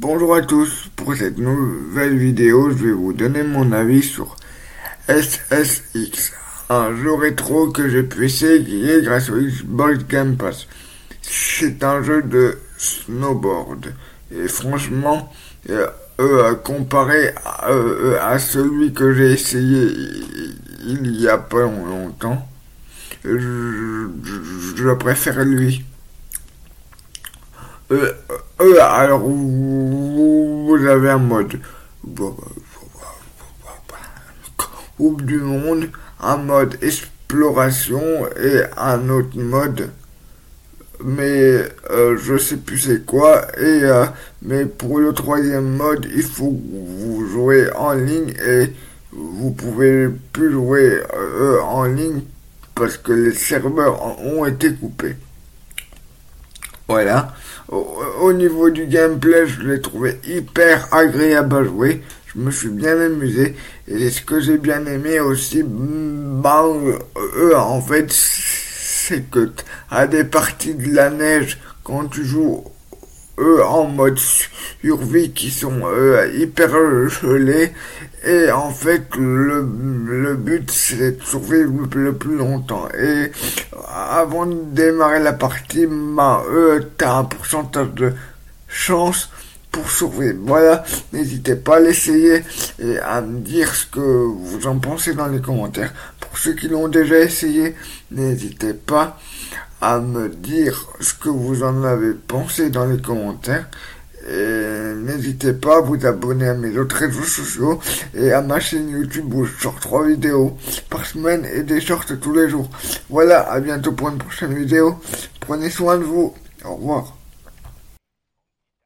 Bonjour à tous, pour cette nouvelle vidéo, je vais vous donner mon avis sur SSX, un jeu rétro que j'ai pu essayer grâce au Xbox Game Pass. C'est un jeu de snowboard, et franchement, euh, comparé à, euh, à, celui que j'ai essayé il y a pas longtemps, je préfère lui. Euh, euh, alors, vous, avez un mode Coupe du Monde, un mode exploration et un autre mode. Mais euh, je sais plus c'est quoi. Et euh, mais pour le troisième mode, il faut vous jouez en ligne et vous pouvez plus jouer euh, en ligne parce que les serveurs ont été coupés. Voilà. Au, niveau du gameplay, je l'ai trouvé hyper agréable à jouer. Je me suis bien amusé. Et ce que j'ai bien aimé aussi, bah, euh, en fait, c'est que à des parties de la neige, quand tu joues en mode survie qui sont euh, hyper gelés et en fait le, le but c'est de survivre le plus longtemps et avant de démarrer la partie bah, eux t'as un pourcentage de chance pour survivre. Voilà, n'hésitez pas à l'essayer et à me dire ce que vous en pensez dans les commentaires. Pour ceux qui l'ont déjà essayé, n'hésitez pas à me dire ce que vous en avez pensé dans les commentaires. Et n'hésitez pas à vous abonner à mes autres réseaux sociaux et à ma chaîne YouTube où je sors trois vidéos par semaine et des shorts tous les jours. Voilà, à bientôt pour une prochaine vidéo. Prenez soin de vous. Au revoir.